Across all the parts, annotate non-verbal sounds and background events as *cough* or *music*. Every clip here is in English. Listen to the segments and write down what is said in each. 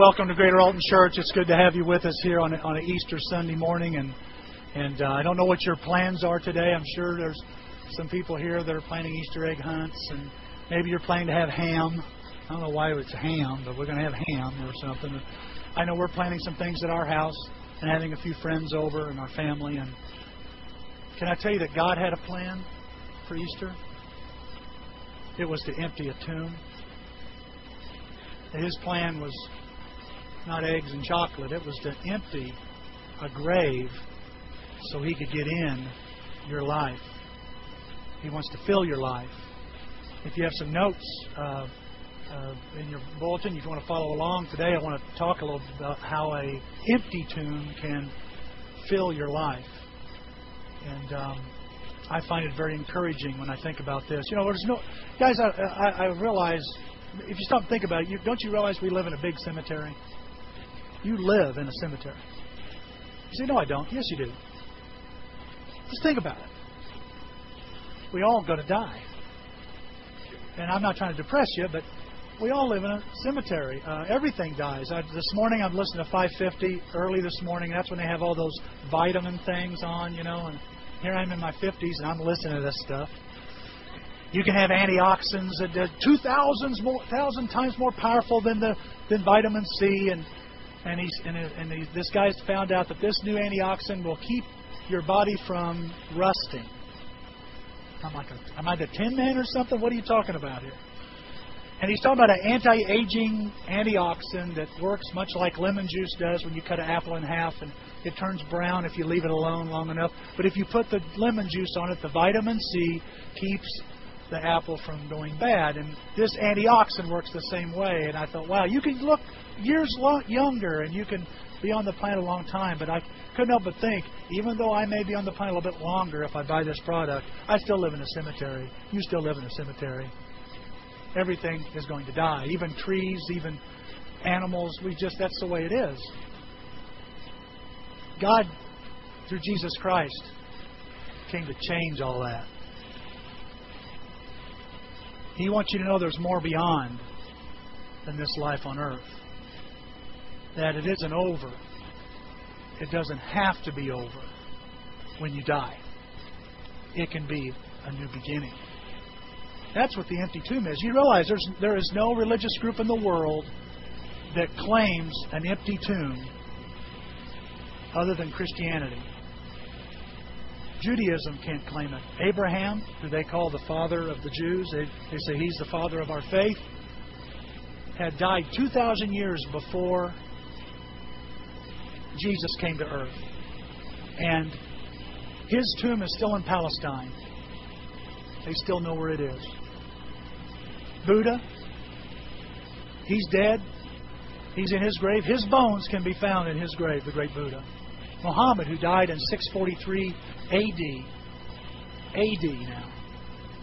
Welcome to Greater Alton Church. It's good to have you with us here on a, on an Easter Sunday morning, and and uh, I don't know what your plans are today. I'm sure there's some people here that are planning Easter egg hunts, and maybe you're planning to have ham. I don't know why it's ham, but we're going to have ham or something. I know we're planning some things at our house and having a few friends over and our family. And can I tell you that God had a plan for Easter? It was to empty a tomb. His plan was not eggs and chocolate. It was to empty a grave so he could get in your life. He wants to fill your life. If you have some notes uh, uh, in your bulletin, if you want to follow along today, I want to talk a little bit about how a empty tomb can fill your life. And um, I find it very encouraging when I think about this. You know, there's no guys. I, I, I realize if you stop and think about it, you, don't you realize we live in a big cemetery? You live in a cemetery. You say, No, I don't. Yes, you do. Just think about it. We all going to die. And I'm not trying to depress you, but we all live in a cemetery. Uh, everything dies. I, this morning I'm listening to 550 early this morning. That's when they have all those vitamin things on, you know. And here I'm in my 50s and I'm listening to this stuff. You can have antioxidants that are two thousands more, thousand times more powerful than the than vitamin C, and and he's and, and he's, this guy's found out that this new antioxidant will keep your body from rusting. I'm like, am I the Tin Man or something? What are you talking about here? And he's talking about an anti-aging antioxidant that works much like lemon juice does when you cut an apple in half and it turns brown if you leave it alone long enough. But if you put the lemon juice on it, the vitamin C keeps the apple from going bad. And this antioxidant works the same way. And I thought, wow, you can look years younger and you can be on the planet a long time. But I couldn't help but think, even though I may be on the planet a little bit longer if I buy this product, I still live in a cemetery. You still live in a cemetery. Everything is going to die, even trees, even animals. We just that's the way it is. God, through Jesus Christ, came to change all that. He wants you to know there's more beyond than this life on earth. That it isn't over. It doesn't have to be over when you die. It can be a new beginning. That's what the empty tomb is. You realize there's, there is no religious group in the world that claims an empty tomb other than Christianity. Judaism can't claim it. Abraham, who they call the father of the Jews, they, they say he's the father of our faith, had died 2,000 years before Jesus came to earth. And his tomb is still in Palestine. They still know where it is. Buddha, he's dead. He's in his grave. His bones can be found in his grave, the great Buddha. Muhammad, who died in 643 AD. AD now.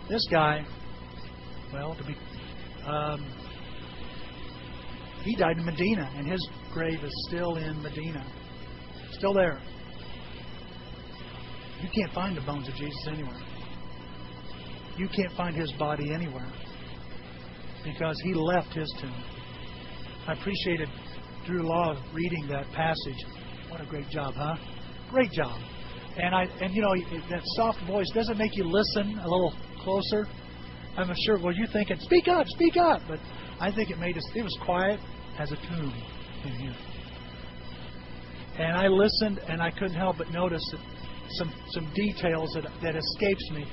This guy, well, to be, um, he died in Medina, and his grave is still in Medina. Still there. You can't find the bones of Jesus anywhere. You can't find his body anywhere because he left his tomb. I appreciated Drew Law reading that passage what a great job, huh? Great job. And I and you know that soft voice doesn't make you listen a little closer. I'm sure. Well, you're thinking, speak up, speak up, but I think it made us. It was quiet as a tomb in here. And I listened, and I couldn't help but notice some some details that that escapes me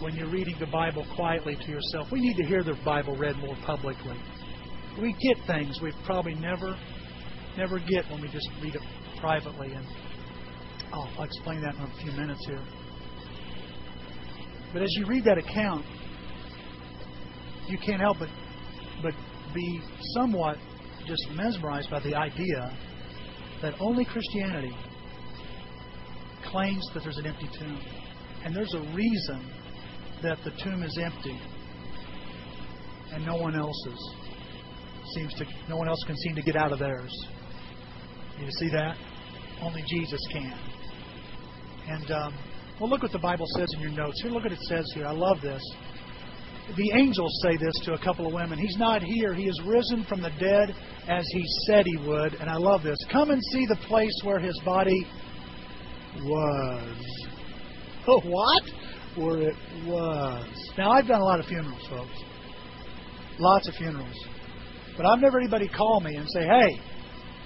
when you're reading the Bible quietly to yourself. We need to hear the Bible read more publicly. We get things we probably never never get when we just read it privately, and I'll, I'll explain that in a few minutes here. But as you read that account, you can't help but but be somewhat just mesmerized by the idea that only Christianity claims that there's an empty tomb. And there's a reason that the tomb is empty and no one else's seems to no one else can seem to get out of theirs. You see that? Only Jesus can. And um, well, look what the Bible says in your notes. Here, look what it says here. I love this. the angels say this to a couple of women. He's not here. He is risen from the dead as he said he would. And I love this. Come and see the place where his body was. *laughs* Oh, what? Where it was. Now, I've done a lot of funerals, folks. Lots of funerals. But I've never anybody call me and say, hey,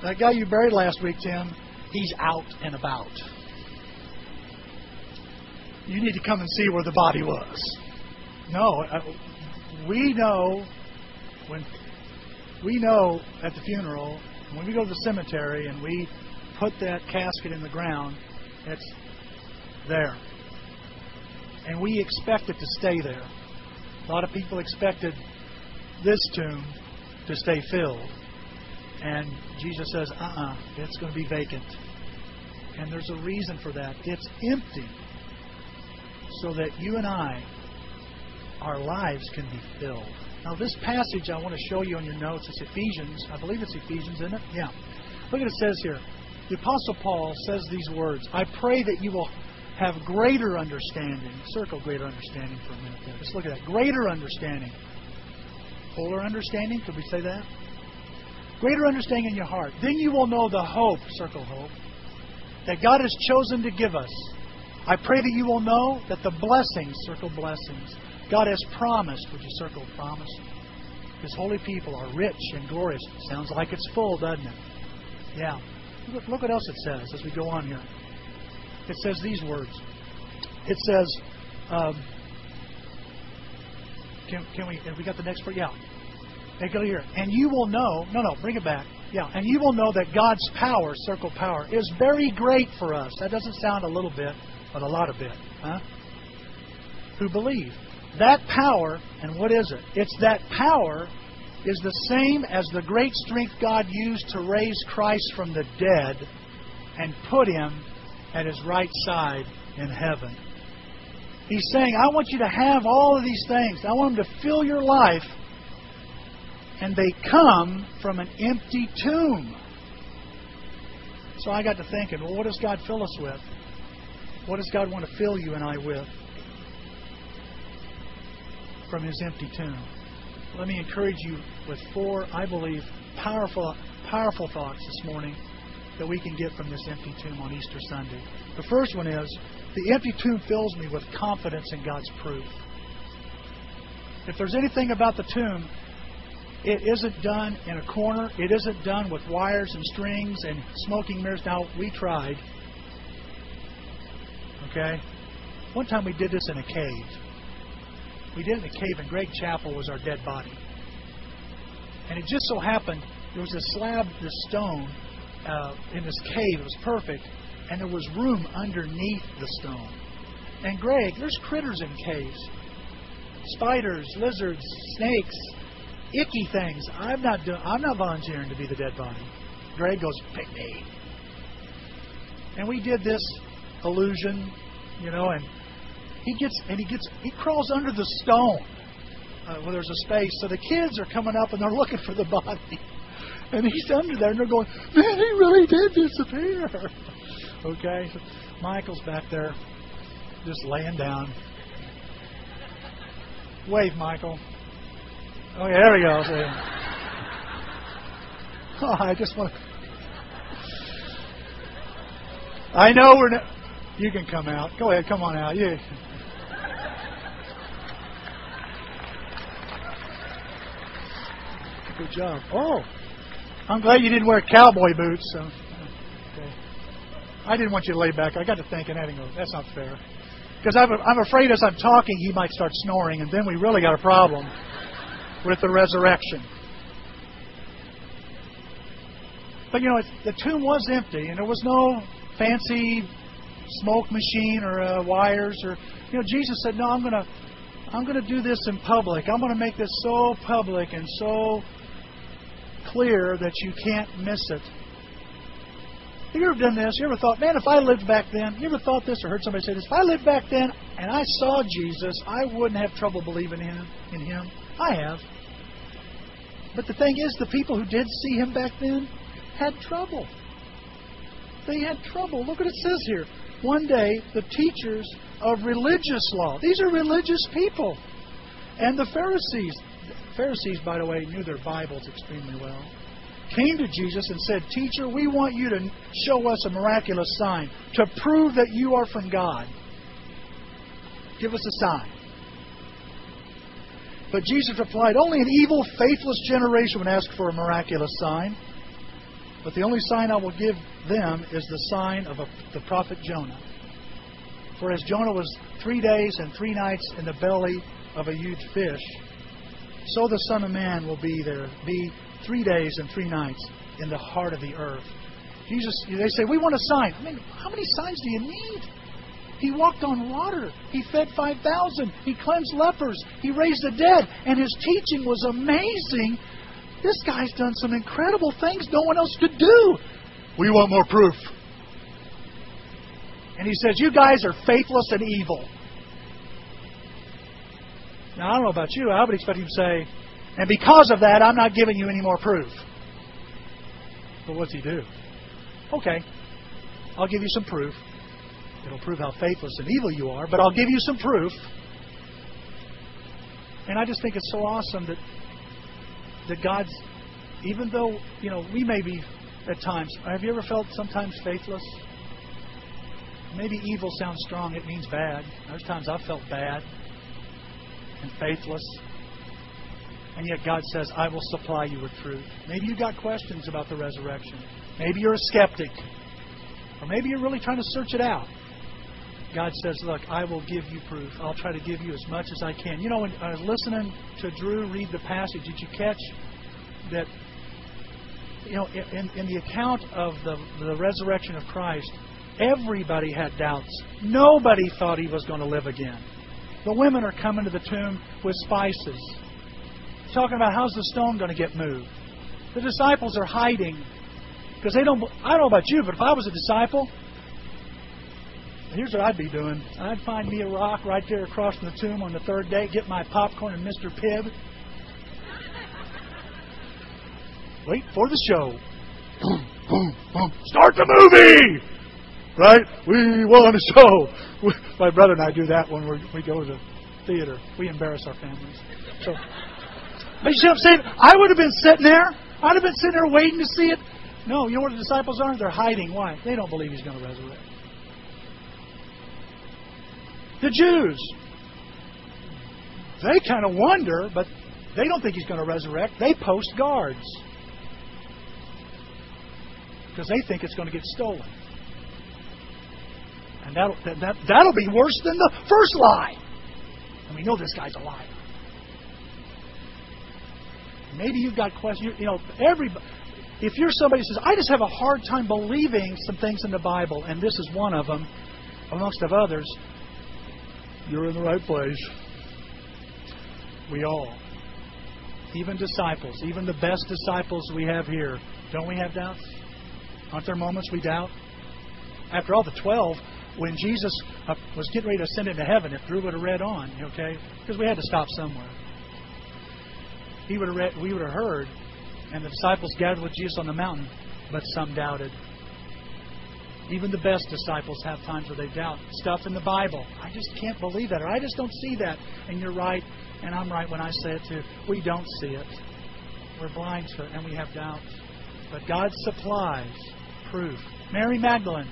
that guy you buried last week, Tim, he's out and about. You need to come and see where the body was. No, uh, we know when we know at the funeral when we go to the cemetery and we put that casket in the ground, it's there, and we expect it to stay there. A lot of people expected this tomb to stay filled, and Jesus says, "Uh-uh, it's going to be vacant." And there's a reason for that. It's empty, so that you and I our lives can be filled. Now, this passage I want to show you on your notes is Ephesians. I believe it's Ephesians, isn't it? Yeah. Look at it says here. The Apostle Paul says these words I pray that you will have greater understanding. Circle greater understanding for a minute there. Let's look at that. Greater understanding. Fuller understanding, could we say that? Greater understanding in your heart. Then you will know the hope, circle hope, that God has chosen to give us. I pray that you will know that the blessings, circle blessings, God has promised, would you circle promise? His holy people are rich and glorious. Sounds like it's full, doesn't it? Yeah. Look, look what else it says as we go on here. It says these words. It says, um, can, can we, have we got the next part? Yeah. Hey, go here. And you will know, no, no, bring it back. Yeah. And you will know that God's power, circle power, is very great for us. That doesn't sound a little bit, but a lot of bit. Huh? Who believe. That power, and what is it? It's that power is the same as the great strength God used to raise Christ from the dead and put him at his right side in heaven. He's saying, I want you to have all of these things. I want them to fill your life. And they come from an empty tomb. So I got to thinking, well, what does God fill us with? What does God want to fill you and I with? from his empty tomb. Let me encourage you with four, I believe, powerful, powerful thoughts this morning that we can get from this empty tomb on Easter Sunday. The first one is the empty tomb fills me with confidence in God's proof. If there's anything about the tomb, it isn't done in a corner. It isn't done with wires and strings and smoking mirrors. Now, we tried. Okay? One time we did this in a cave. We did it in a cave, and Greg Chapel was our dead body. And it just so happened there was a slab, this stone, uh, in this cave. It was perfect, and there was room underneath the stone. And Greg, there's critters in caves spiders, lizards, snakes, icky things. I'm not doing. I'm not volunteering to be the dead body. Greg goes, pick me. And we did this illusion, you know, and he gets and he gets he crawls under the stone uh, where there's a space. So the kids are coming up and they're looking for the body, *laughs* and he's under there and they're going, "Man, he really did disappear." *laughs* okay, so Michael's back there, just laying down. Wave, Michael. Oh, yeah, there we go. *laughs* Oh, I just want. To... I know we're. not. you can come out. Go ahead, come on out. You. Good job. Oh, I'm glad you didn't wear cowboy boots. So. Okay. I didn't want you to lay back. I got to thinking, I go, that's not fair. Because I'm, I'm afraid as I'm talking, he might start snoring, and then we really got a problem with the resurrection. But you know, the tomb was empty, and there was no fancy smoke machine or uh, wires, or you know, Jesus said, "No, I'm to, I'm to do this in public. I'm to make this so public and so clear that you can't miss it. Have you ever done this? You ever thought, man, if I lived back then, you ever thought this or heard somebody say this? If I lived back then and I saw Jesus, I wouldn't have trouble believing in, in him. I have. But the thing is, the people who did see him back then had trouble. They had trouble. Look what it says here. One day, the teachers of religious law, these are religious people, And the Pharisees, Pharisees, by the way, knew their Bibles extremely well, came to Jesus and said, Teacher, we want you to show us a miraculous sign to prove that you are from God. Give us a sign. But Jesus replied, Only an evil, faithless generation would ask for a miraculous sign. But the only sign I will give them is the sign of a, the prophet Jonah. For as Jonah was three days and three nights in the belly of a huge fish, so the Son of Man will be there, be three days and three nights in the heart of the earth. Jesus, they say, we want a sign. I mean, how many signs do you need? He walked on water. He fed 5,000. He cleansed lepers. He raised the dead. And his teaching was amazing. This guy's done some incredible things no one else could do. We want more proof. And he says, You guys are faithless and evil. Now, I don't know about you. I would expect him to say, And because of that, I'm not giving you any more proof. But what's he do? Okay, I'll give you some proof. It'll prove how faithless and evil you are, but I'll give you some proof. And I just think it's so awesome that that God's even though, you know, we may be at times have you ever felt sometimes faithless? Maybe evil sounds strong, it means bad. There's times I've felt bad and faithless. And yet God says, I will supply you with truth. Maybe you've got questions about the resurrection. Maybe you're a skeptic. Or maybe you're really trying to search it out. God says, Look, I will give you proof. I'll try to give you as much as I can. You know, when I was listening to Drew read the passage, did you catch that? You know, in, in the account of the, the resurrection of Christ, everybody had doubts. Nobody thought he was going to live again. The women are coming to the tomb with spices, talking about how's the stone going to get moved. The disciples are hiding because they don't. I don't know about you, but if I was a disciple, Here's what I'd be doing. I'd find me a rock right there across from the tomb on the third day, get my popcorn and Mr. Pibb. Wait for the show. Start the movie! Right? We want a show. My brother and I do that when we go to the theater. We embarrass our families. So, but you see what I'm saying? I would have been sitting there. I'd have been sitting there waiting to see it. No, you know what the disciples are? They're hiding. Why? They don't believe he's going to resurrect. The Jews. They kind of wonder, but they don't think he's going to resurrect. They post guards because they think it's going to get stolen. And that'll, that, that'll be worse than the first lie. And we know this guy's a liar. Maybe you've got questions. You, you know, everybody. If you're somebody who says, I just have a hard time believing some things in the Bible, and this is one of them, amongst of others, you're in the right place. We all, even disciples, even the best disciples we have here, don't we have doubts? Aren't there moments we doubt? After all, the 12, when Jesus uh, was getting ready to ascend into heaven, if Drew would have read on, okay, because we had to stop somewhere, he would have read, we would have heard, and the disciples gathered with Jesus on the mountain, but some doubted. Even the best disciples have times where they doubt stuff in the Bible. I just can't believe that, or I just don't see that. And you're right, and I'm right when I say it too. We don't see it. We're blind to it, and we have doubts. But God supplies proof. Mary Magdalene,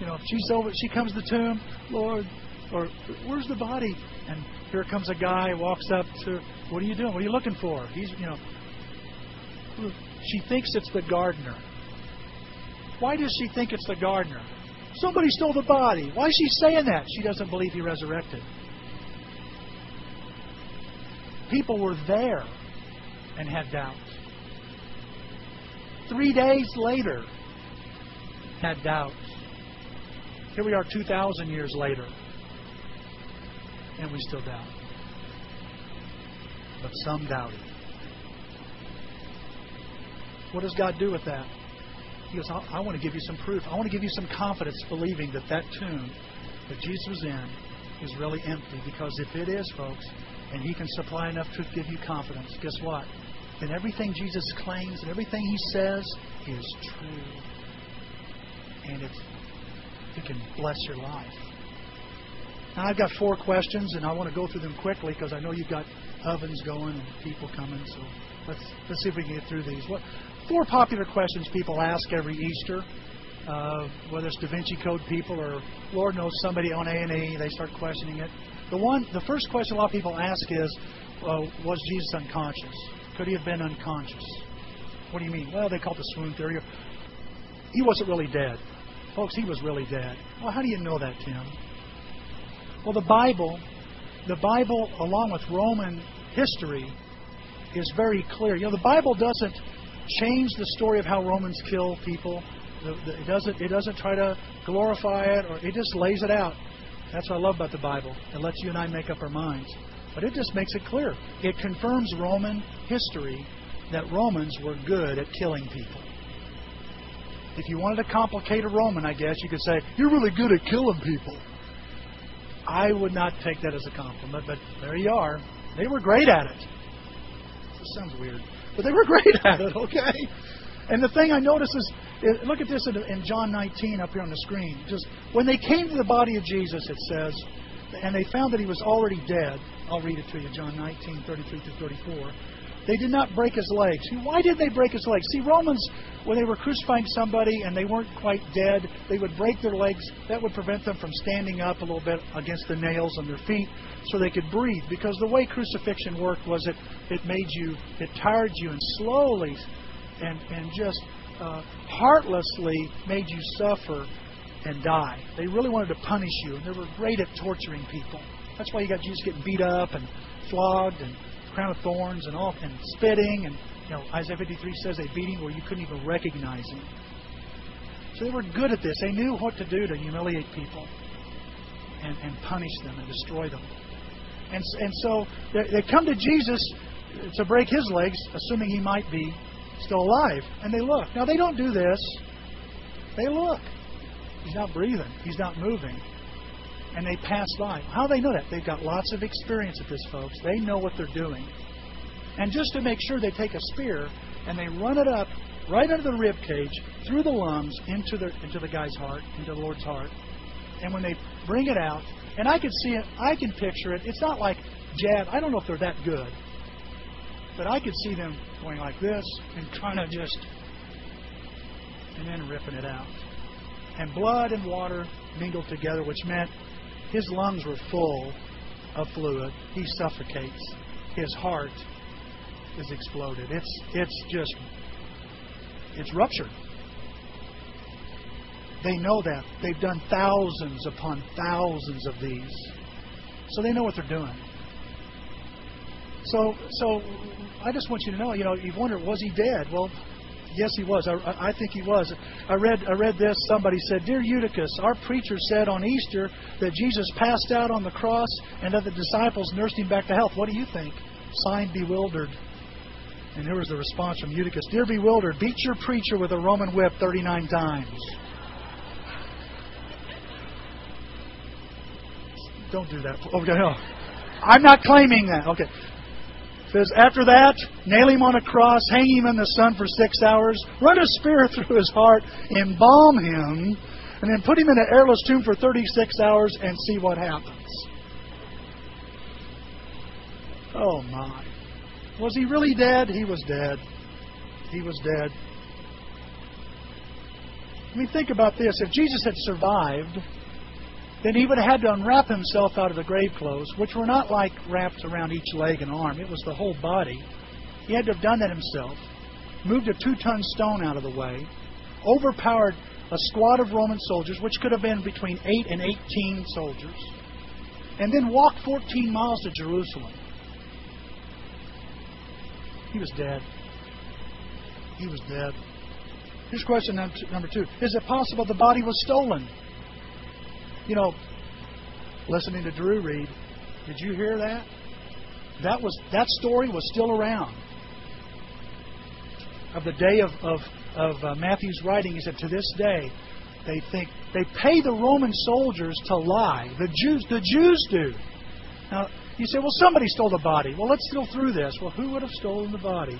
you know, she's over, she comes to the tomb, Lord, or where's the body? And here comes a guy, walks up to, what are you doing? What are you looking for? He's, you know, she thinks it's the gardener. Why does she think it's the gardener? Somebody stole the body. Why is she saying that? She doesn't believe he resurrected. People were there and had doubts. Three days later, had doubts. Here we are 2,000 years later, and we still doubt. But some doubted. What does God do with that? He goes, I, I want to give you some proof. I want to give you some confidence believing that that tomb that Jesus was in is really empty. Because if it is, folks, and He can supply enough truth to give you confidence, guess what? Then everything Jesus claims and everything He says is true. And it's, it can bless your life. Now, I've got four questions, and I want to go through them quickly because I know you've got ovens going and people coming. So let's let's see if we can get through these. What four popular questions people ask every Easter, uh, whether it's Da Vinci Code people or Lord knows somebody on A and E, they start questioning it. The one, the first question a lot of people ask is, uh, was Jesus unconscious? Could he have been unconscious? What do you mean? Well, they call it the swoon theory. He wasn't really dead. Folks, he was really dead. Well, how do you know that, Tim? Well, the Bible, the Bible, along with Roman history, is very clear. You know, the Bible doesn't change the story of how Romans kill people. It doesn't. It doesn't try to glorify it, or it just lays it out. That's what I love about the Bible. It lets you and I make up our minds. But it just makes it clear. It confirms Roman history that Romans were good at killing people. If you wanted to complicate a Roman, I guess you could say, You're really good at killing people. I would not take that as a compliment, but there you are. They were great at it. This sounds weird, but they were great at it, *laughs* okay? And the thing I notice is, look at this in John 19 up here on the screen. Just when they came to the body of Jesus, it says, and they found that he was already dead. I'll read it to you, John 19, 33 through 34. They did not break his legs. Why did they break his legs? See, Romans, when they were crucifying somebody and they weren't quite dead, they would break their legs. That would prevent them from standing up a little bit against the nails on their feet so they could breathe. Because the way crucifixion worked was it, it made you, it tired you and slowly and, and just uh, heartlessly made you suffer and die. They really wanted to punish you, and they were great at torturing people. That's why you got Jesus getting beat up and flogged and crown of thorns and all and spitting and you know Isaiah 53 says they beat him where you couldn't even recognize him. So they were good at this. They knew what to do to humiliate people and, and punish them and destroy them. And, and so they, they come to Jesus to break his legs, assuming he might be still alive. And they look. Now, they don't do this. They look. He's not breathing, he's not moving. And they pass by. How do they know that? They've got lots of experience at this, folks. They know what they're doing. And just to make sure, they take a spear and they run it up right under the rib cage, through the lungs, into the into the guy's heart, into the Lord's heart. And when they bring it out, and I can see it, I can picture it. It's not like jab. I don't know if they're that good, but I could see them going like this and trying to just, and then ripping it out. And blood and water mingled together, which meant his lungs were full of fluid. He suffocates. His heart is exploded. It's it's just it's ruptured. They know that. They've done thousands upon thousands of these. So they know what they're doing. So so I just want you to know, you know, you wonder, was he dead? Well, yes, he was. I, I think he was. I read I read this. Somebody said, "Dear Eutychus, our preacher said on Easter that Jesus passed out on the cross and that the disciples nursed him back to health. What do you think?" Signed, bewildered. And here was the response from Eutychus: "Dear bewildered, beat your preacher with a Roman whip 39 times." Don't do that. Oh, okay, no. I'm not claiming that. Okay says, After that, nail him on a cross, hang him in the sun for six hours, run a spear *laughs* through his heart, embalm him, and then put him in an airless tomb for 36 hours and see what happens. Oh my. Was he really dead? He was dead. He was dead. I mean, think about this. If Jesus had survived, then he would have had to unwrap himself out of the grave clothes, which were not like wrapped around each leg and arm, it was the whole body. He had to have done that himself, moved a two ton stone out of the way, overpowered a squad of Roman soldiers, which could have been between 8 and 18 soldiers, and then walked 14 miles to Jerusalem. He was dead. He was dead. Here's question number two Is it possible the body was stolen? You know, listening to Drew read, did you hear that? That was that story was still around. Of the day of of, of uh, Matthew's writing, he said, to this day, they think they pay the Roman soldiers to lie. The Jews, the Jews do. Now you say, well, somebody stole the body. Well, let's go through this. Well, who would have stolen the body?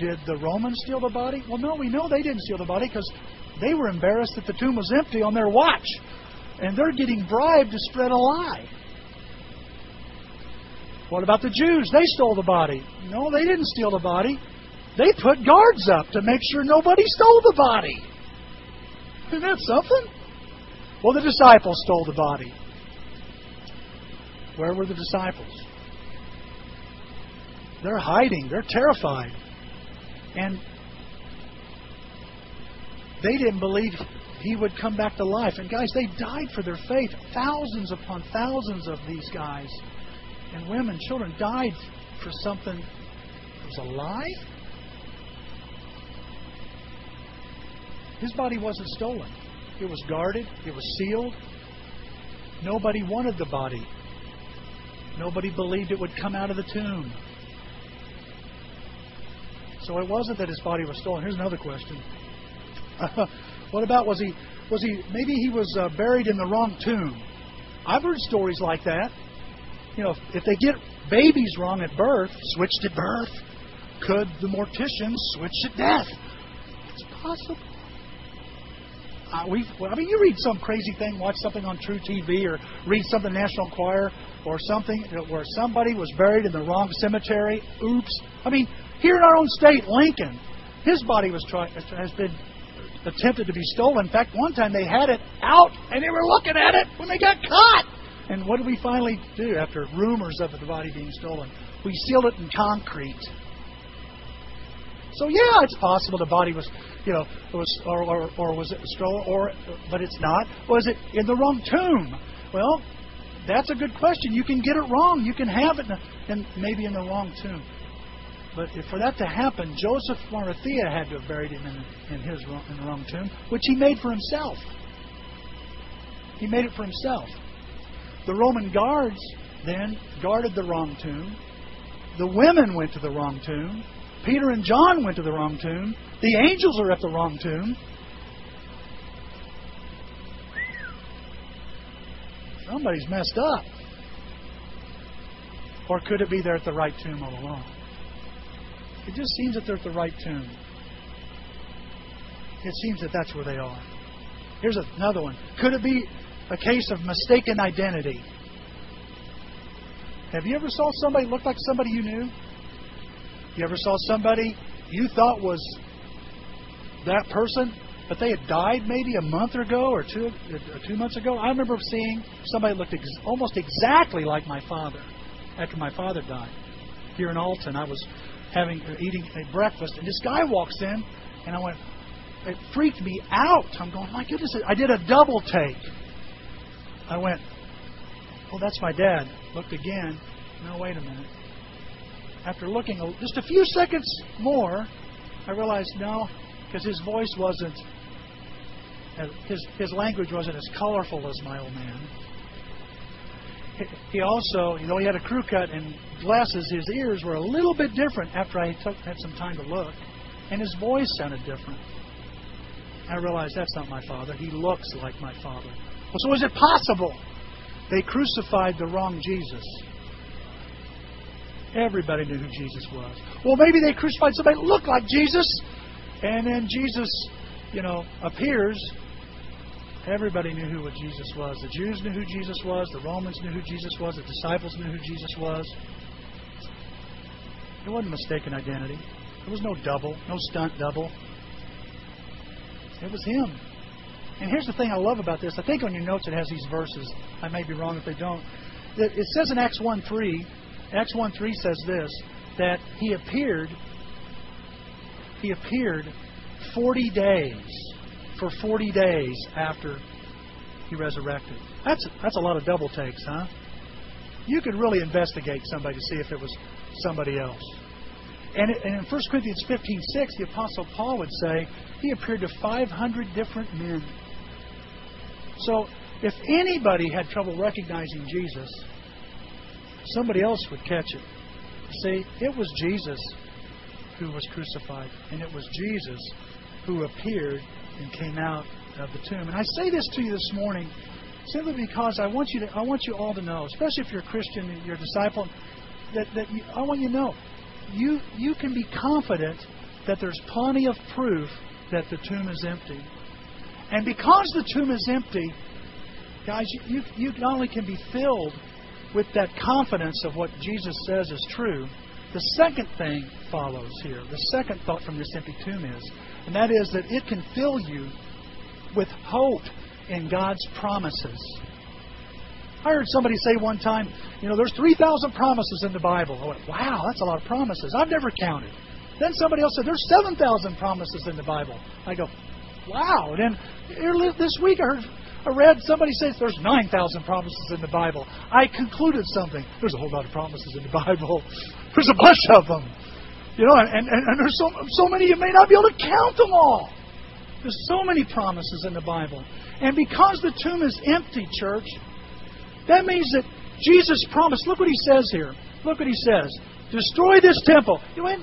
Did the Romans steal the body? Well, no, we know they didn't steal the body because they were embarrassed that the tomb was empty on their watch and they're getting bribed to spread a lie. What about the Jews? They stole the body. No, they didn't steal the body. They put guards up to make sure nobody stole the body. Isn't that something? Well, the disciples stole the body. Where were the disciples? They're hiding. They're terrified. And they didn't believe he would come back to life. And guys, they died for their faith. Thousands upon thousands of these guys and women, children died for something that was a lie. His body wasn't stolen. It was guarded, it was sealed. Nobody wanted the body. Nobody believed it would come out of the tomb. So it wasn't that his body was stolen. Here's another question. *laughs* What about was he was he maybe he was uh, buried in the wrong tomb? I've heard stories like that. You know, if, if they get babies wrong at birth, switched at birth, could the mortician switch at death? It's possible. Uh, we, well, I mean, you read some crazy thing, watch something on truTV, or read something National Enquirer, or something where somebody was buried in the wrong cemetery. Oops. I mean, here in our own state, Lincoln, his body was try, has been attempted to be stolen. In fact, one time they had it out and they were looking at it when they got caught. And what did we finally do after rumors of the body being stolen? We sealed it in concrete. So yeah, it's possible the body was, you know, was or, or, or was it stolen, or but it's not. Was it in the wrong tomb? Well, that's a good question. You can get it wrong. You can have it in maybe in the wrong tomb. But for that to happen, Joseph of Arimathea had to have buried him in, in his in the wrong tomb, which he made for himself. He made it for himself. The Roman guards then guarded the wrong tomb. The women went to the wrong tomb. Peter and John went to the wrong tomb. The angels are at the wrong tomb. Somebody's messed up. Or could it be they're at the right tomb all along? It just seems that they're at the right tomb. It seems that that's where they are. Here's another one. Could it be a case of mistaken identity? Have you ever saw somebody look like somebody you knew? You ever saw somebody you thought was that person, but they had died maybe a month ago or two or two months ago? I remember seeing somebody looked ex- almost exactly like my father after my father died. Here in Alton, I was having uh, eating a breakfast, and this guy walks in, and I went. It freaked me out. I'm going, my goodness! I did a double take. I went, oh, that's my dad. Looked again. No, wait a minute. After looking just a few seconds more, I realized no, because his voice wasn't, his his language wasn't as colorful as my old man. *laughs* He also, you know, he had a crew cut and glasses. His ears were a little bit different after I took had some time to look, and his voice sounded different. I realized that's not my father. He looks like my father. Well, so is it possible they crucified the wrong Jesus? Everybody knew who Jesus was. Well, maybe they crucified somebody that looked like Jesus, and then Jesus, you know, appears Everybody knew who Jesus was. The Jews knew who Jesus was. The Romans knew who Jesus was. The disciples knew who Jesus was. It wasn't mistaken identity. There was no double, no stunt double. It was him. And here's the thing I love about this. I think on your notes it has these verses. I may be wrong if they don't. It says in Acts 1 3, Acts 1 3 says this, that he appeared, he appeared 40 days for 40 days after he resurrected. That's, that's a lot of double takes, huh? You could really investigate somebody to see if it was somebody else. And, and in 1 Corinthians 15 6, the Apostle Paul would say he appeared to 500 different men. So if anybody had trouble recognizing Jesus, somebody else would catch it. See, it was Jesus who was crucified, and it was Jesus who appeared and came out of the tomb. And I say this to you this morning simply because I want you to I want you all to know, especially if you're a Christian and you're a disciple, that, that you, I want you to know you you can be confident that there's plenty of proof that the tomb is empty. And because the tomb is empty, guys, you, you, you not only can be filled with that confidence of what Jesus says is true, the second thing follows here. The second thought from this empty tomb is, and that is that it can fill you with hope in God's promises. I heard somebody say one time, you know, there's 3,000 promises in the Bible. I went, wow, that's a lot of promises. I've never counted. Then somebody else said, there's 7,000 promises in the Bible. I go, wow. And then this week I heard I read somebody says there's 9,000 promises in the Bible. I concluded something. There's a whole lot of promises in the Bible. *laughs* There's a bunch of them. You know, and, and, and there's so, so many you may not be able to count them all. There's so many promises in the Bible. And because the tomb is empty, church, that means that Jesus promised. Look what he says here. Look what he says. Destroy this temple. You know,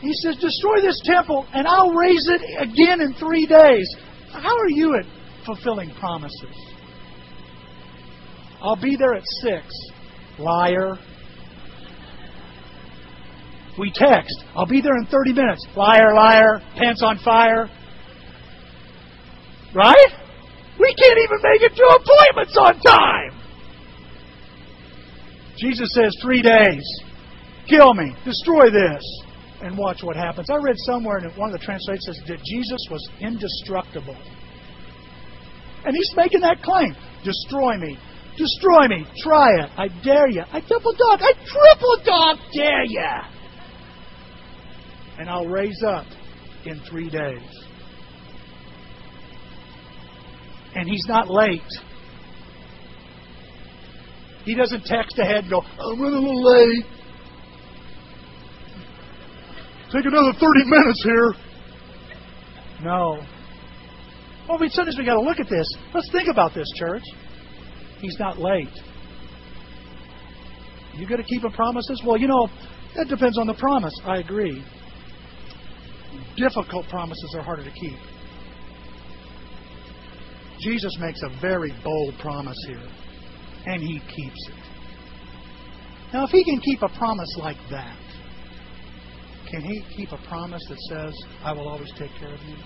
he says, Destroy this temple, and I'll raise it again in three days. How are you at fulfilling promises? I'll be there at six. Liar. We text. I'll be there in 30 minutes. Liar, liar. Pants on fire. Right? We can't even make it to appointments on time. Jesus says, three days. Kill me. Destroy this and watch what happens. I read somewhere in one of the translations says that Jesus was indestructible. And he's making that claim. Destroy me. Destroy me. Try it. I dare you. I double dog. I triple dog dare you. And I'll raise up in three days. And he's not late. He doesn't text ahead and go, I'm running a little late. Take another 30 minutes here. No. Well, we sometimes we got to look at this. Let's think about this, church. He's not late. You going to keep a promises? Well, you know, that depends on the promise. I agree. Difficult promises are harder to keep. Jesus makes a very bold promise here, and he keeps it. Now, if he can keep a promise like that, can he keep a promise that says, I will always take care of you?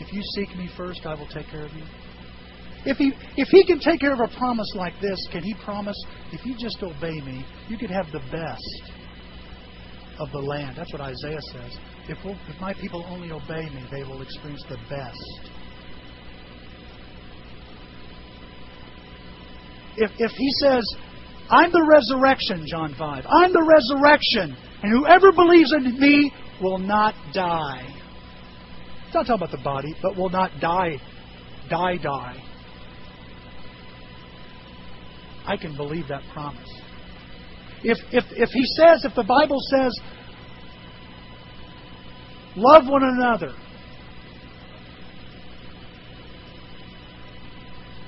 If you seek me first, I will take care of you. If he, if he can take care of a promise like this, can he promise, if you just obey me, you could have the best of the land? That's what Isaiah says. If, if my people only obey me, they will experience the best. If, if he says, I'm the resurrection, John 5, I'm the resurrection, and whoever believes in me will not die. It's not talking about the body, but will not die, die, die. I can believe that promise. If, if, if he says, if the Bible says, love one another,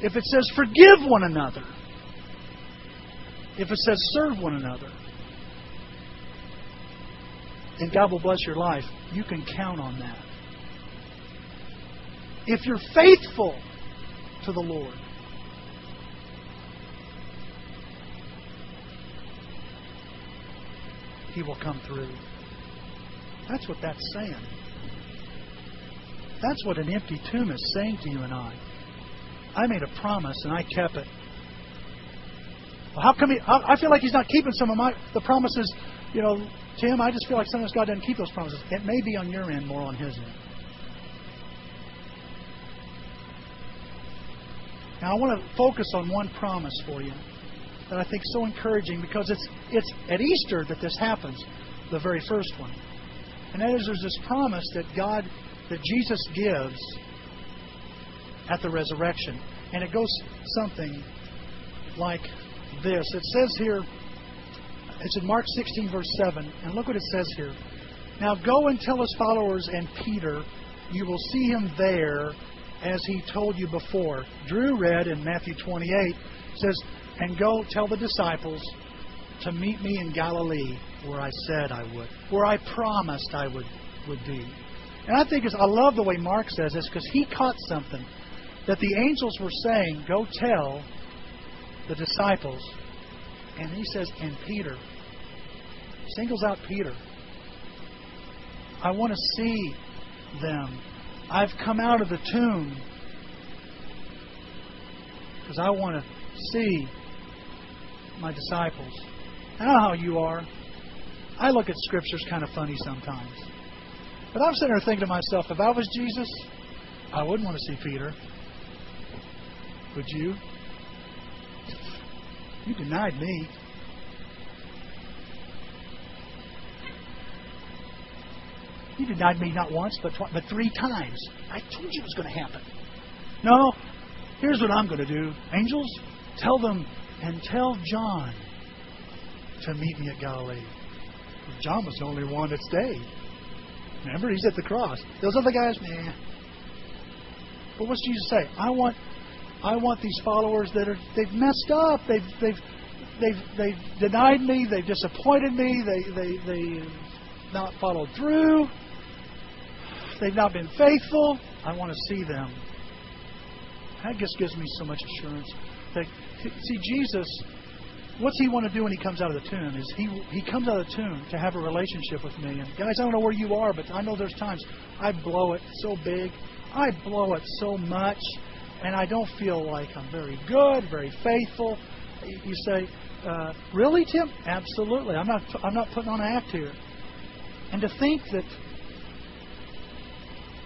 if it says forgive one another, if it says serve one another, and God will bless your life, you can count on that. If you're faithful to the Lord, He will come through. That's what that's saying. That's what an empty tomb is saying to you and I. I made a promise and I kept it. Well, how come he? I feel like he's not keeping some of my the promises. You know, Tim, I just feel like sometimes God doesn't keep those promises. It may be on your end, more on His end. Now, I want to focus on one promise for you that I think is so encouraging because it's it's at Easter that this happens, the very first one, and that is there's this promise that God, that Jesus gives at the resurrection, and it goes something like this. It says here it's in Mark 16, verse 7. And look what it says here. Now go and tell his followers and Peter, you will see him there as he told you before. Drew read in Matthew 28, says, And go tell the disciples to meet me in Galilee where I said I would, where I promised I would, would be. And I think it's, I love the way Mark says this because he caught something that the angels were saying, Go tell the disciples and he says, and Peter, singles out Peter. I want to see them. I've come out of the tomb because I want to see my disciples. I know how you are. I look at scriptures kind of funny sometimes. But I'm sitting there thinking to myself, if I was Jesus, I wouldn't want to see Peter. Would you? You denied me. You denied me not once, but tw- but three times. I told you it was going to happen. No, here's what I'm going to do. Angels, tell them and tell John to meet me at Galilee. John was the only one that stayed. Remember, he's at the cross. Those other guys, nah. But what's Jesus say? I want, I want these followers that are they've messed up. They've they've they've they've denied me. They've disappointed me. They they they not followed through. They've not been faithful. I want to see them. That just gives me so much assurance. That see Jesus what's he want to do when he comes out of the tomb? Is he he comes out of the tomb to have a relationship with me? And guys, I don't know where you are, but I know there's times I blow it so big, I blow it so much, and I don't feel like I'm very good, very faithful. You say, uh, really, Tim? Absolutely. I'm not I'm not putting on an act here. And to think that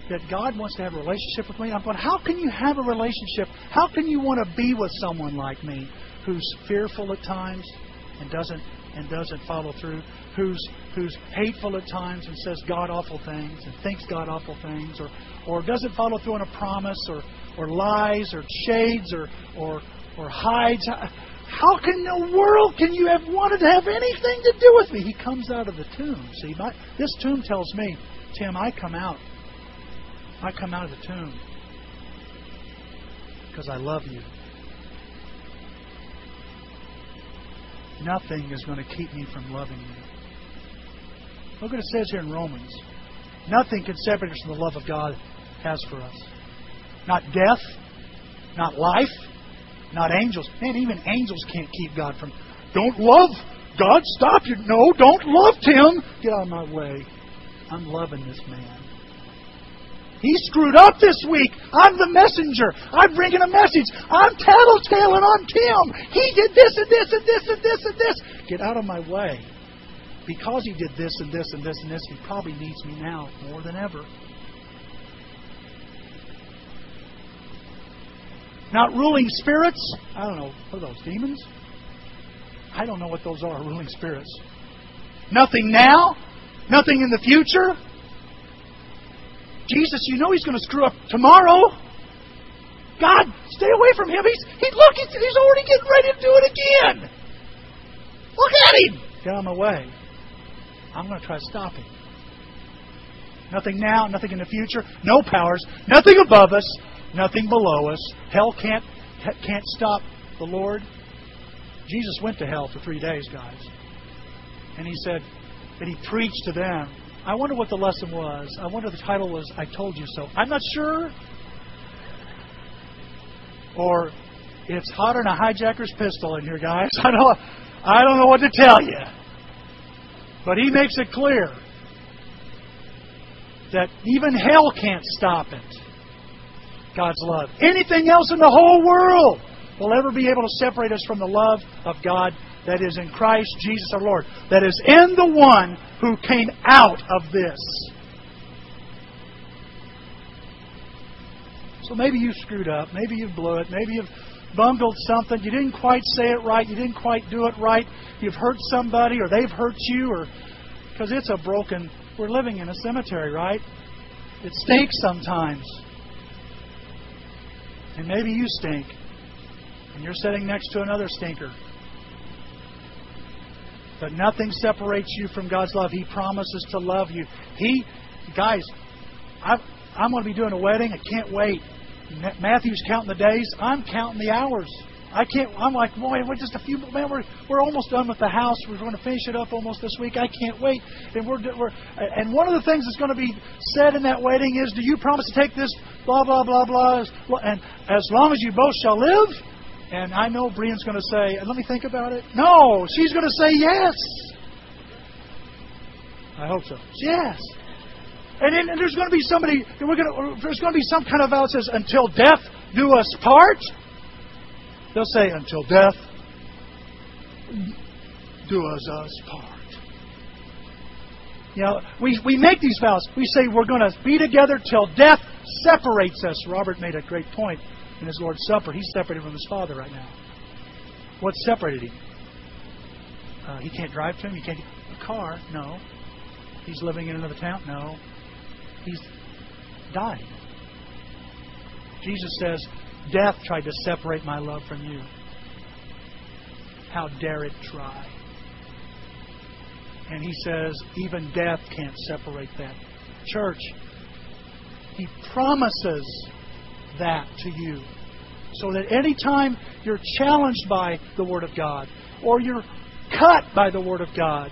that God wants to have a relationship with me, I'm going, how can you have a relationship? How can you want to be with someone like me? Who's fearful at times and doesn't and doesn't follow through, who's who's hateful at times and says god awful things and thinks god awful things, or or doesn't follow through on a promise, or or lies, or shades, or or or hides. How can the world can you have wanted to have anything to do with me? He comes out of the tomb. See, my, this tomb tells me, Tim, I come out. I come out of the tomb because I love you. Nothing is going to keep me from loving you. Look what it says here in Romans. Nothing can separate us from the love of God has for us. Not death, not life, not angels. Man, even angels can't keep God from. Don't love God. Stop you. No, don't love Him. Get out of my way. I'm loving this man. He screwed up this week. I'm the messenger. I'm bringing a message. I'm tattletaling on Tim. He did this and this and this and this and this. Get out of my way. Because he did this and this and this and this, he probably needs me now more than ever. Not ruling spirits. I don't know. What are those? Demons? I don't know what those are, ruling spirits. Nothing now. Nothing in the future. Jesus, you know he's going to screw up tomorrow. God, stay away from him. He's he look, he's, he's already getting ready to do it again. Look at him. Get out of my way. I'm going to try to stop him. Nothing now, nothing in the future, no powers, nothing above us, nothing below us. Hell can't can't stop the Lord. Jesus went to hell for three days, guys. And he said, and he preached to them I wonder what the lesson was. I wonder the title was I Told You So. I'm not sure. Or it's hotter than a hijacker's pistol in here, guys. *laughs* I don't, I don't know what to tell you. But he makes it clear that even hell can't stop it. God's love. Anything else in the whole world will ever be able to separate us from the love of God that is in Christ Jesus our Lord, that is in the one who came out of this. So maybe you screwed up, maybe you blew it, maybe you've bungled something, you didn't quite say it right, you didn't quite do it right, you've hurt somebody or they've hurt you or because it's a broken we're living in a cemetery, right? It stinks sometimes. And maybe you stink. And you're sitting next to another stinker. But nothing separates you from God's love. He promises to love you. He, guys, i am going to be doing a wedding. I can't wait. Matthew's counting the days. I'm counting the hours. I can't. I'm like, boy, we're just a few. Man, we're we're almost done with the house. We're going to finish it up almost this week. I can't wait. And we're we're and one of the things that's going to be said in that wedding is, do you promise to take this? Blah blah blah blah. And as long as you both shall live. And I know Brian's going to say, let me think about it. No, she's going to say yes. I hope so. Yes. And then and there's going to be somebody, we're going to, there's going to be some kind of vow that says, until death do us part. They'll say, until death. do us us part. You know, we, we make these vows. We say we're going to be together till death separates us. Robert made a great point in his Lord's Supper. He's separated from his Father right now. What separated him? Uh, he can't drive to him. He can't get a car. No. He's living in another town. No. He's died. Jesus says, Death tried to separate my love from you. How dare it try? And he says, even death can't separate that. Church, he promises that to you. So that anytime you're challenged by the Word of God or you're cut by the Word of God,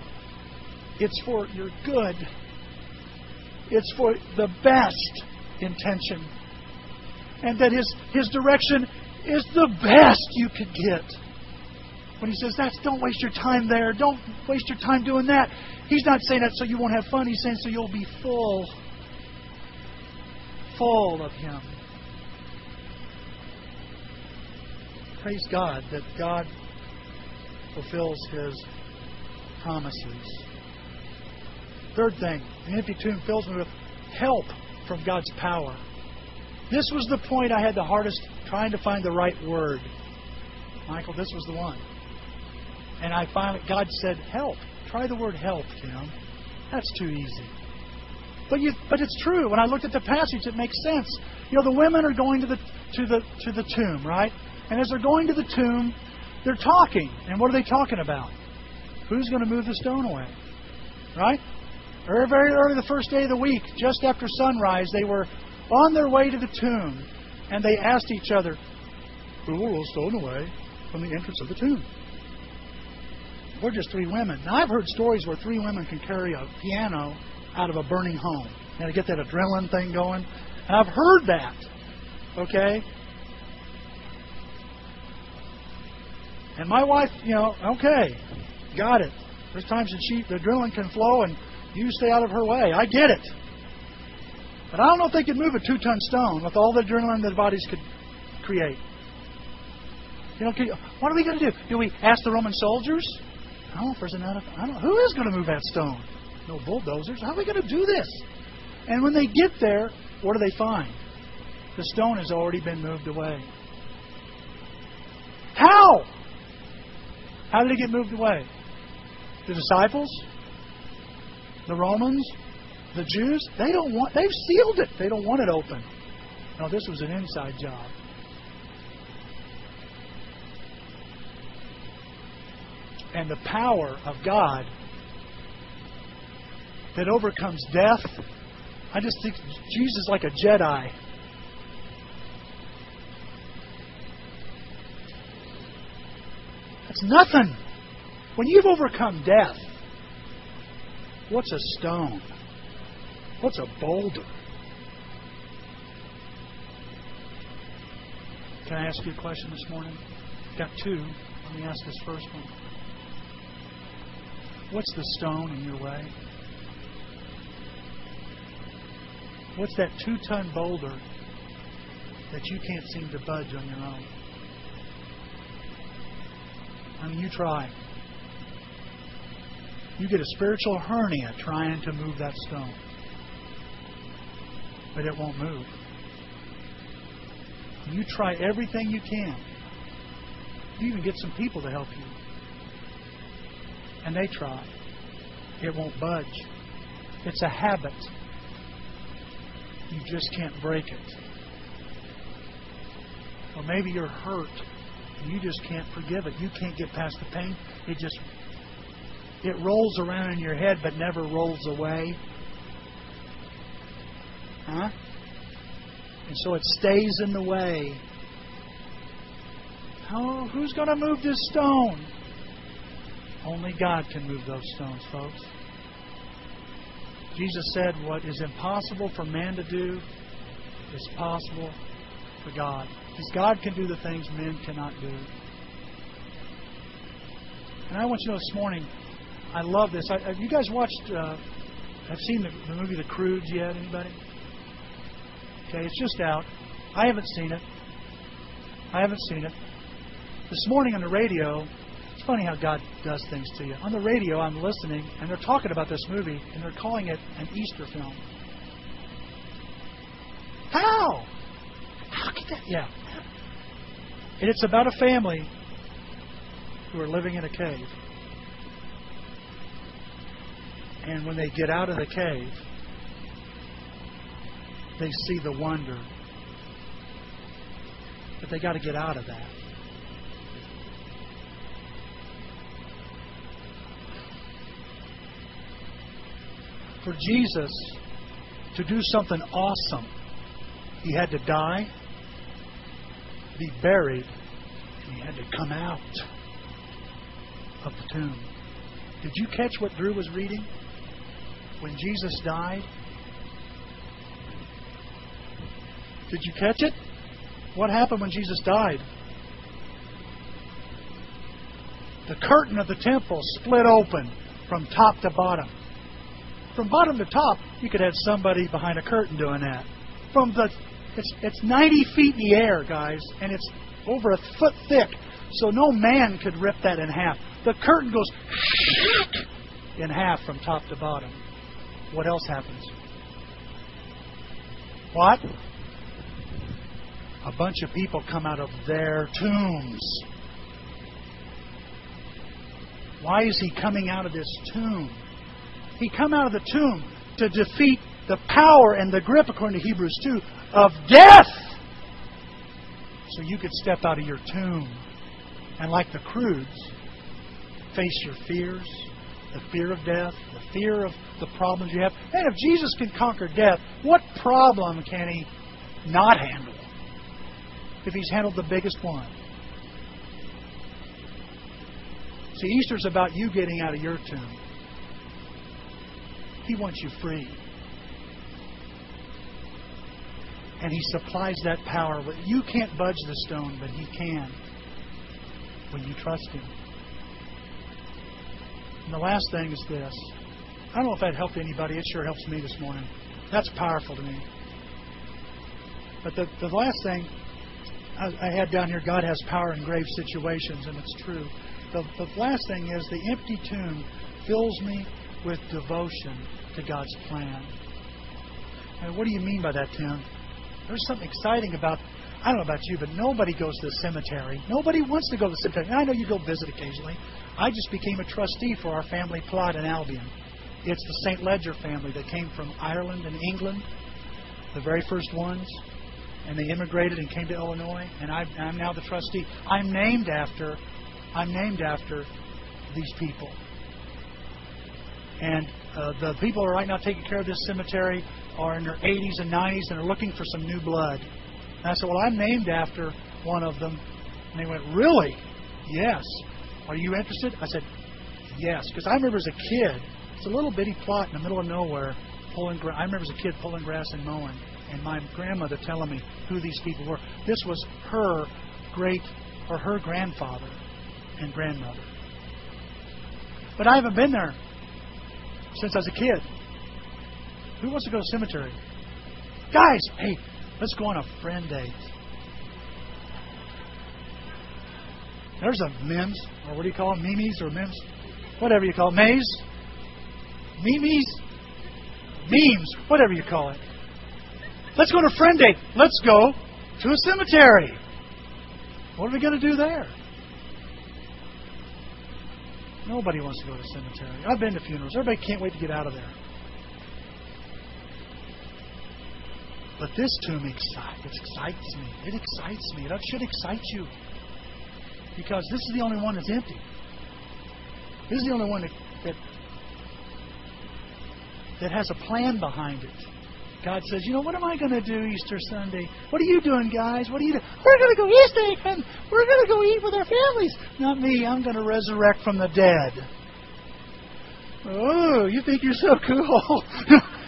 it's for your good. It's for the best intention. And that His, his direction is the best you could get. When He says, That's don't waste your time there, don't waste your time doing that. He's not saying that so you won't have fun, He's saying so you'll be full. Full of Him. Praise God that God fulfills His promises. Third thing, the empty tomb fills me with help from God's power. This was the point I had the hardest trying to find the right word. Michael, this was the one. And I finally, God said, help. Try the word help, Tim. That's too easy. But you, but it's true. When I looked at the passage, it makes sense. You know, the women are going to the to the to the tomb, right? And as they're going to the tomb, they're talking. And what are they talking about? Who's going to move the stone away? Right? Very, very early the first day of the week, just after sunrise, they were on their way to the tomb, and they asked each other, Who will roll stone away from the entrance of the tomb? We're just three women. Now, I've heard stories where three women can carry a piano out of a burning home. To get that adrenaline thing going. And I've heard that. Okay? And my wife, you know, okay, got it. There's times that she, the adrenaline can flow and you stay out of her way. I get it. But I don't know if they could move a two ton stone with all the adrenaline that bodies could create. You know, what are we going to do? Do we ask the Roman soldiers? I don't know if there's enough. I don't. Who is going to move that stone? No bulldozers. How are we going to do this? And when they get there, what do they find? The stone has already been moved away. How? How did it get moved away? The disciples? The Romans? The Jews? They don't want they've sealed it. They don't want it open. No, this was an inside job. And the power of God that overcomes death. I just think Jesus is like a Jedi. That's nothing. When you've overcome death, what's a stone? What's a boulder? Can I ask you a question this morning? Got two. Let me ask this first one. What's the stone in your way? What's that two ton boulder that you can't seem to budge on your own? I mean, you try. You get a spiritual hernia trying to move that stone, but it won't move. You try everything you can. You even get some people to help you. And they try. It won't budge. It's a habit. You just can't break it. Or maybe you're hurt you just can't forgive it. You can't get past the pain. It just it rolls around in your head but never rolls away. Huh? And so it stays in the way. Oh, who's going to move this stone? Only God can move those stones, folks. Jesus said, What is impossible for man to do is possible for God. Because God can do the things men cannot do. And I want you to know this morning, I love this. I, have you guys watched, uh, have seen the, the movie The Croods yet? Anybody? Okay, it's just out. I haven't seen it. I haven't seen it. This morning on the radio, It's funny how God does things to you. On the radio, I'm listening, and they're talking about this movie, and they're calling it an Easter film. How? Yeah. And it's about a family who are living in a cave. And when they get out of the cave, they see the wonder. But they got to get out of that. For Jesus to do something awesome, he had to die, be buried, and he had to come out of the tomb. Did you catch what Drew was reading? When Jesus died? Did you catch it? What happened when Jesus died? The curtain of the temple split open from top to bottom. From bottom to top, you could have somebody behind a curtain doing that. From the it's it's 90 feet in the air, guys, and it's over a foot thick, so no man could rip that in half. The curtain goes in half from top to bottom. What else happens? What? A bunch of people come out of their tombs. Why is he coming out of this tomb? He come out of the tomb to defeat the power and the grip, according to Hebrews 2, of death. So you could step out of your tomb and, like the Croods, face your fears, the fear of death, the fear of the problems you have. And if Jesus can conquer death, what problem can he not handle? If he's handled the biggest one. See, Easter's about you getting out of your tomb. He wants you free. And He supplies that power. You can't budge the stone, but He can when you trust Him. And the last thing is this. I don't know if that helped anybody. It sure helps me this morning. That's powerful to me. But the, the last thing I, I had down here God has power in grave situations, and it's true. The, the last thing is the empty tomb fills me with devotion to God's plan. And what do you mean by that, Tim? There's something exciting about I don't know about you, but nobody goes to the cemetery. Nobody wants to go to the cemetery. And I know you go visit occasionally. I just became a trustee for our family plot in Albion. It's the St. Ledger family that came from Ireland and England, the very first ones, and they immigrated and came to Illinois. And i am now the trustee. I'm named after, I'm named after these people. And uh, the people are right now taking care of this cemetery are in their 80s and 90s and are looking for some new blood. And I said, Well, I'm named after one of them. And they went, Really? Yes. Are you interested? I said, Yes. Because I remember as a kid, it's a little bitty plot in the middle of nowhere. Pulling gra- I remember as a kid pulling grass and mowing, and my grandmother telling me who these people were. This was her great or her grandfather and grandmother. But I haven't been there since I was a kid. Who wants to go to cemetery? Guys, hey, let's go on a friend date. There's a Mims, or what do you call them? Mimis or Mims? Whatever you call it. Maze? Mimis? Memes, whatever you call it. Let's go on a friend date. Let's go to a cemetery. What are we going to do there? Nobody wants to go to a cemetery. I've been to funerals. Everybody can't wait to get out of there. But this tomb excites, it excites me. It excites me. That should excite you. Because this is the only one that's empty. This is the only one that, that, that has a plan behind it. God says, you know, what am I going to do Easter Sunday? What are you doing, guys? What are you doing? We're going to go Easter and we're going to go eat with our families. Not me. I'm going to resurrect from the dead. Oh, you think you're so cool? *laughs*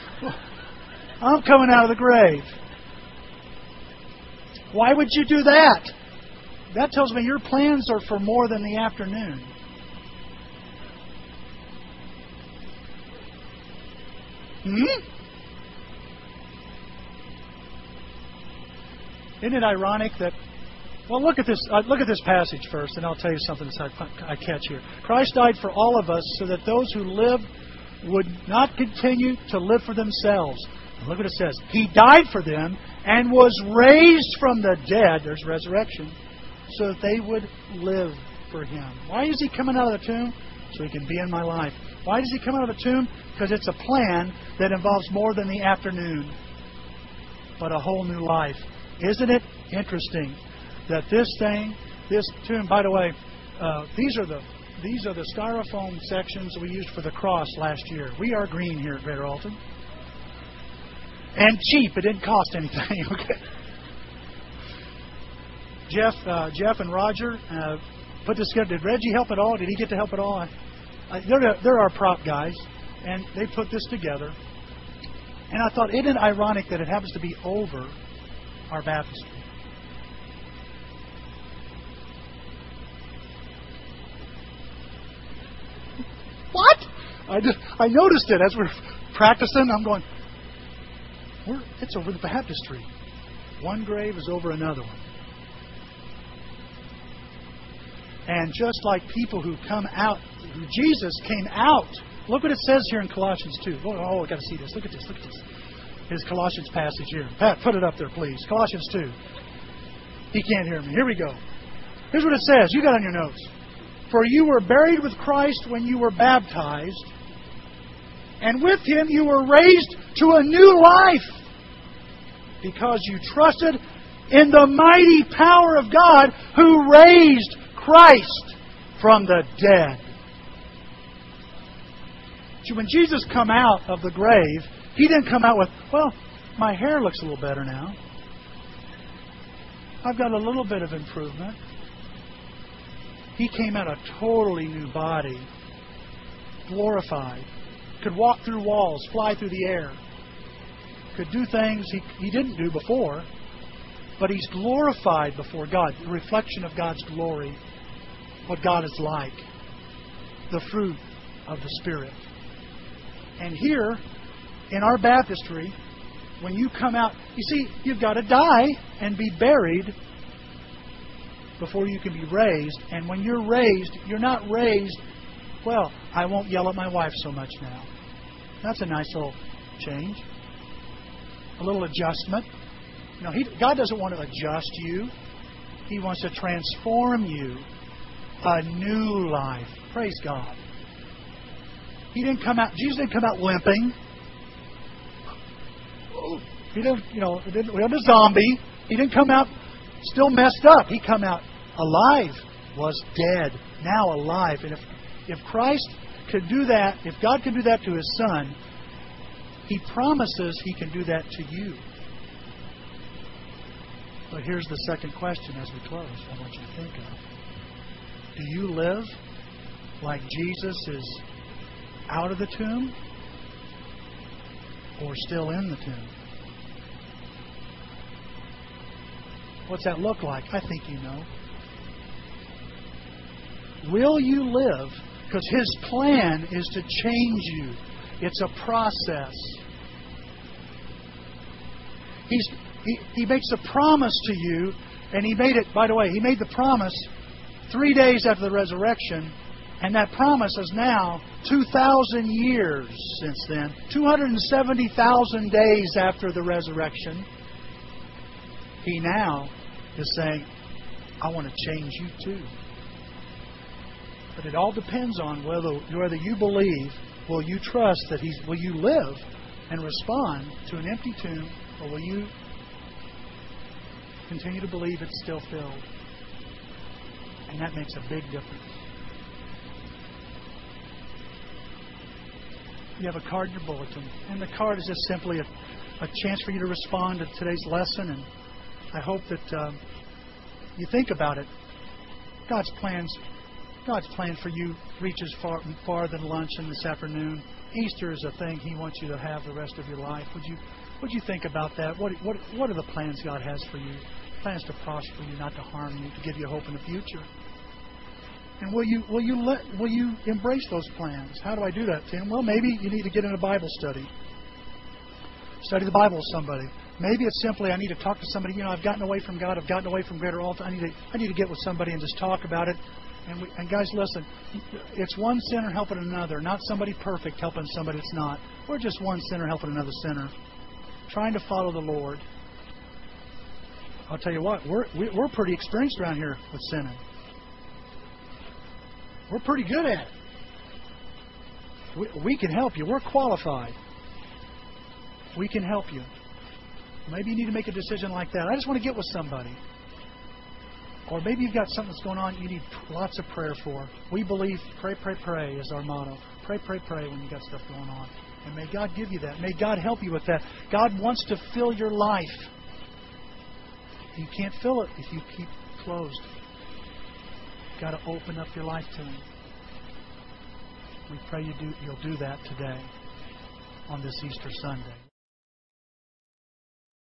I'm coming out of the grave. Why would you do that? That tells me your plans are for more than the afternoon. Hmm? Isn't it ironic that Well, look at this. Uh, look at this passage first, and I'll tell you something that I, I catch here. Christ died for all of us, so that those who live would not continue to live for themselves. Look what it says. He died for them and was raised from the dead. There's resurrection, so that they would live for Him. Why is He coming out of the tomb? So He can be in my life. Why does He come out of the tomb? Because it's a plan that involves more than the afternoon, but a whole new life. Isn't it interesting that this thing, this tomb, by the way, uh, these are the these are the styrofoam sections we used for the cross last year. We are green here at Greater Alton. And cheap. It didn't cost anything. *laughs* okay. Jeff, uh, Jeff and Roger uh, put this together. Did Reggie help at all? Did he get to help at all? I, I, they're, they're our prop guys, and they put this together. And I thought, isn't it ironic that it happens to be over our baptistry? What? I just I noticed it as we're practicing. I'm going. We're, it's over the baptistry. One grave is over another one. And just like people who come out, Jesus came out. Look what it says here in Colossians 2. Oh, oh I got to see this. Look at this. Look at this. His Colossians passage here. Pat, put it up there, please. Colossians 2. He can't hear me. Here we go. Here's what it says. You got on your notes. For you were buried with Christ when you were baptized, and with him you were raised to a new life because you trusted in the mighty power of God who raised Christ from the dead. See, when Jesus come out of the grave, he didn't come out with, well, my hair looks a little better now. I've got a little bit of improvement. He came out a totally new body, glorified, could walk through walls, fly through the air, could do things he, he didn't do before, but he's glorified before God, the reflection of God's glory, what God is like, the fruit of the Spirit. And here, in our baptistry, when you come out, you see, you've got to die and be buried before you can be raised. And when you're raised, you're not raised, well, I won't yell at my wife so much now. That's a nice little change. A little adjustment. No, he, God doesn't want to adjust you. He wants to transform you. A new life. Praise God. He didn't come out. Jesus didn't come out limping. He didn't, you know, he didn't, he wasn't a zombie. He didn't come out still messed up. He come out alive, was dead, now alive. And if, if Christ could do that, if God can do that to His Son, He promises He can do that to you. But here's the second question as we close I want you to think of. Do you live like Jesus is out of the tomb or still in the tomb? What's that look like? I think you know. Will you live? Because His plan is to change you, it's a process. He's, he, he makes a promise to you, and He made it, by the way, He made the promise three days after the resurrection, and that promise is now 2,000 years since then, 270,000 days after the resurrection. He now is saying, I want to change you too. But it all depends on whether whether you believe, will you trust that he's will you live and respond to an empty tomb, or will you continue to believe it's still filled? And that makes a big difference. You have a card in your bulletin, and the card is just simply a, a chance for you to respond to today's lesson and I hope that um, you think about it. God's plans, God's plan for you reaches far far than lunch and this afternoon. Easter is a thing He wants you to have the rest of your life. Would you would you think about that? What what what are the plans God has for you? Plans to prosper you, not to harm you, to give you hope in the future. And will you will you let will you embrace those plans? How do I do that, Tim? Well, maybe you need to get in a Bible study. Study the Bible with somebody. Maybe it's simply I need to talk to somebody. You know, I've gotten away from God. I've gotten away from Greater Alton. I need to I need to get with somebody and just talk about it. And, we, and guys, listen, it's one sinner helping another, not somebody perfect helping somebody that's not. We're just one sinner helping another sinner, trying to follow the Lord. I'll tell you what, we're we're pretty experienced around here with sinning. We're pretty good at it. We, we can help you. We're qualified. We can help you. Maybe you need to make a decision like that. I just want to get with somebody. Or maybe you've got something that's going on you need lots of prayer for. We believe pray, pray, pray is our motto. Pray, pray, pray when you've got stuff going on. And may God give you that. May God help you with that. God wants to fill your life. You can't fill it if you keep closed. You've got to open up your life to Him. We pray you do, you'll do that today on this Easter Sunday.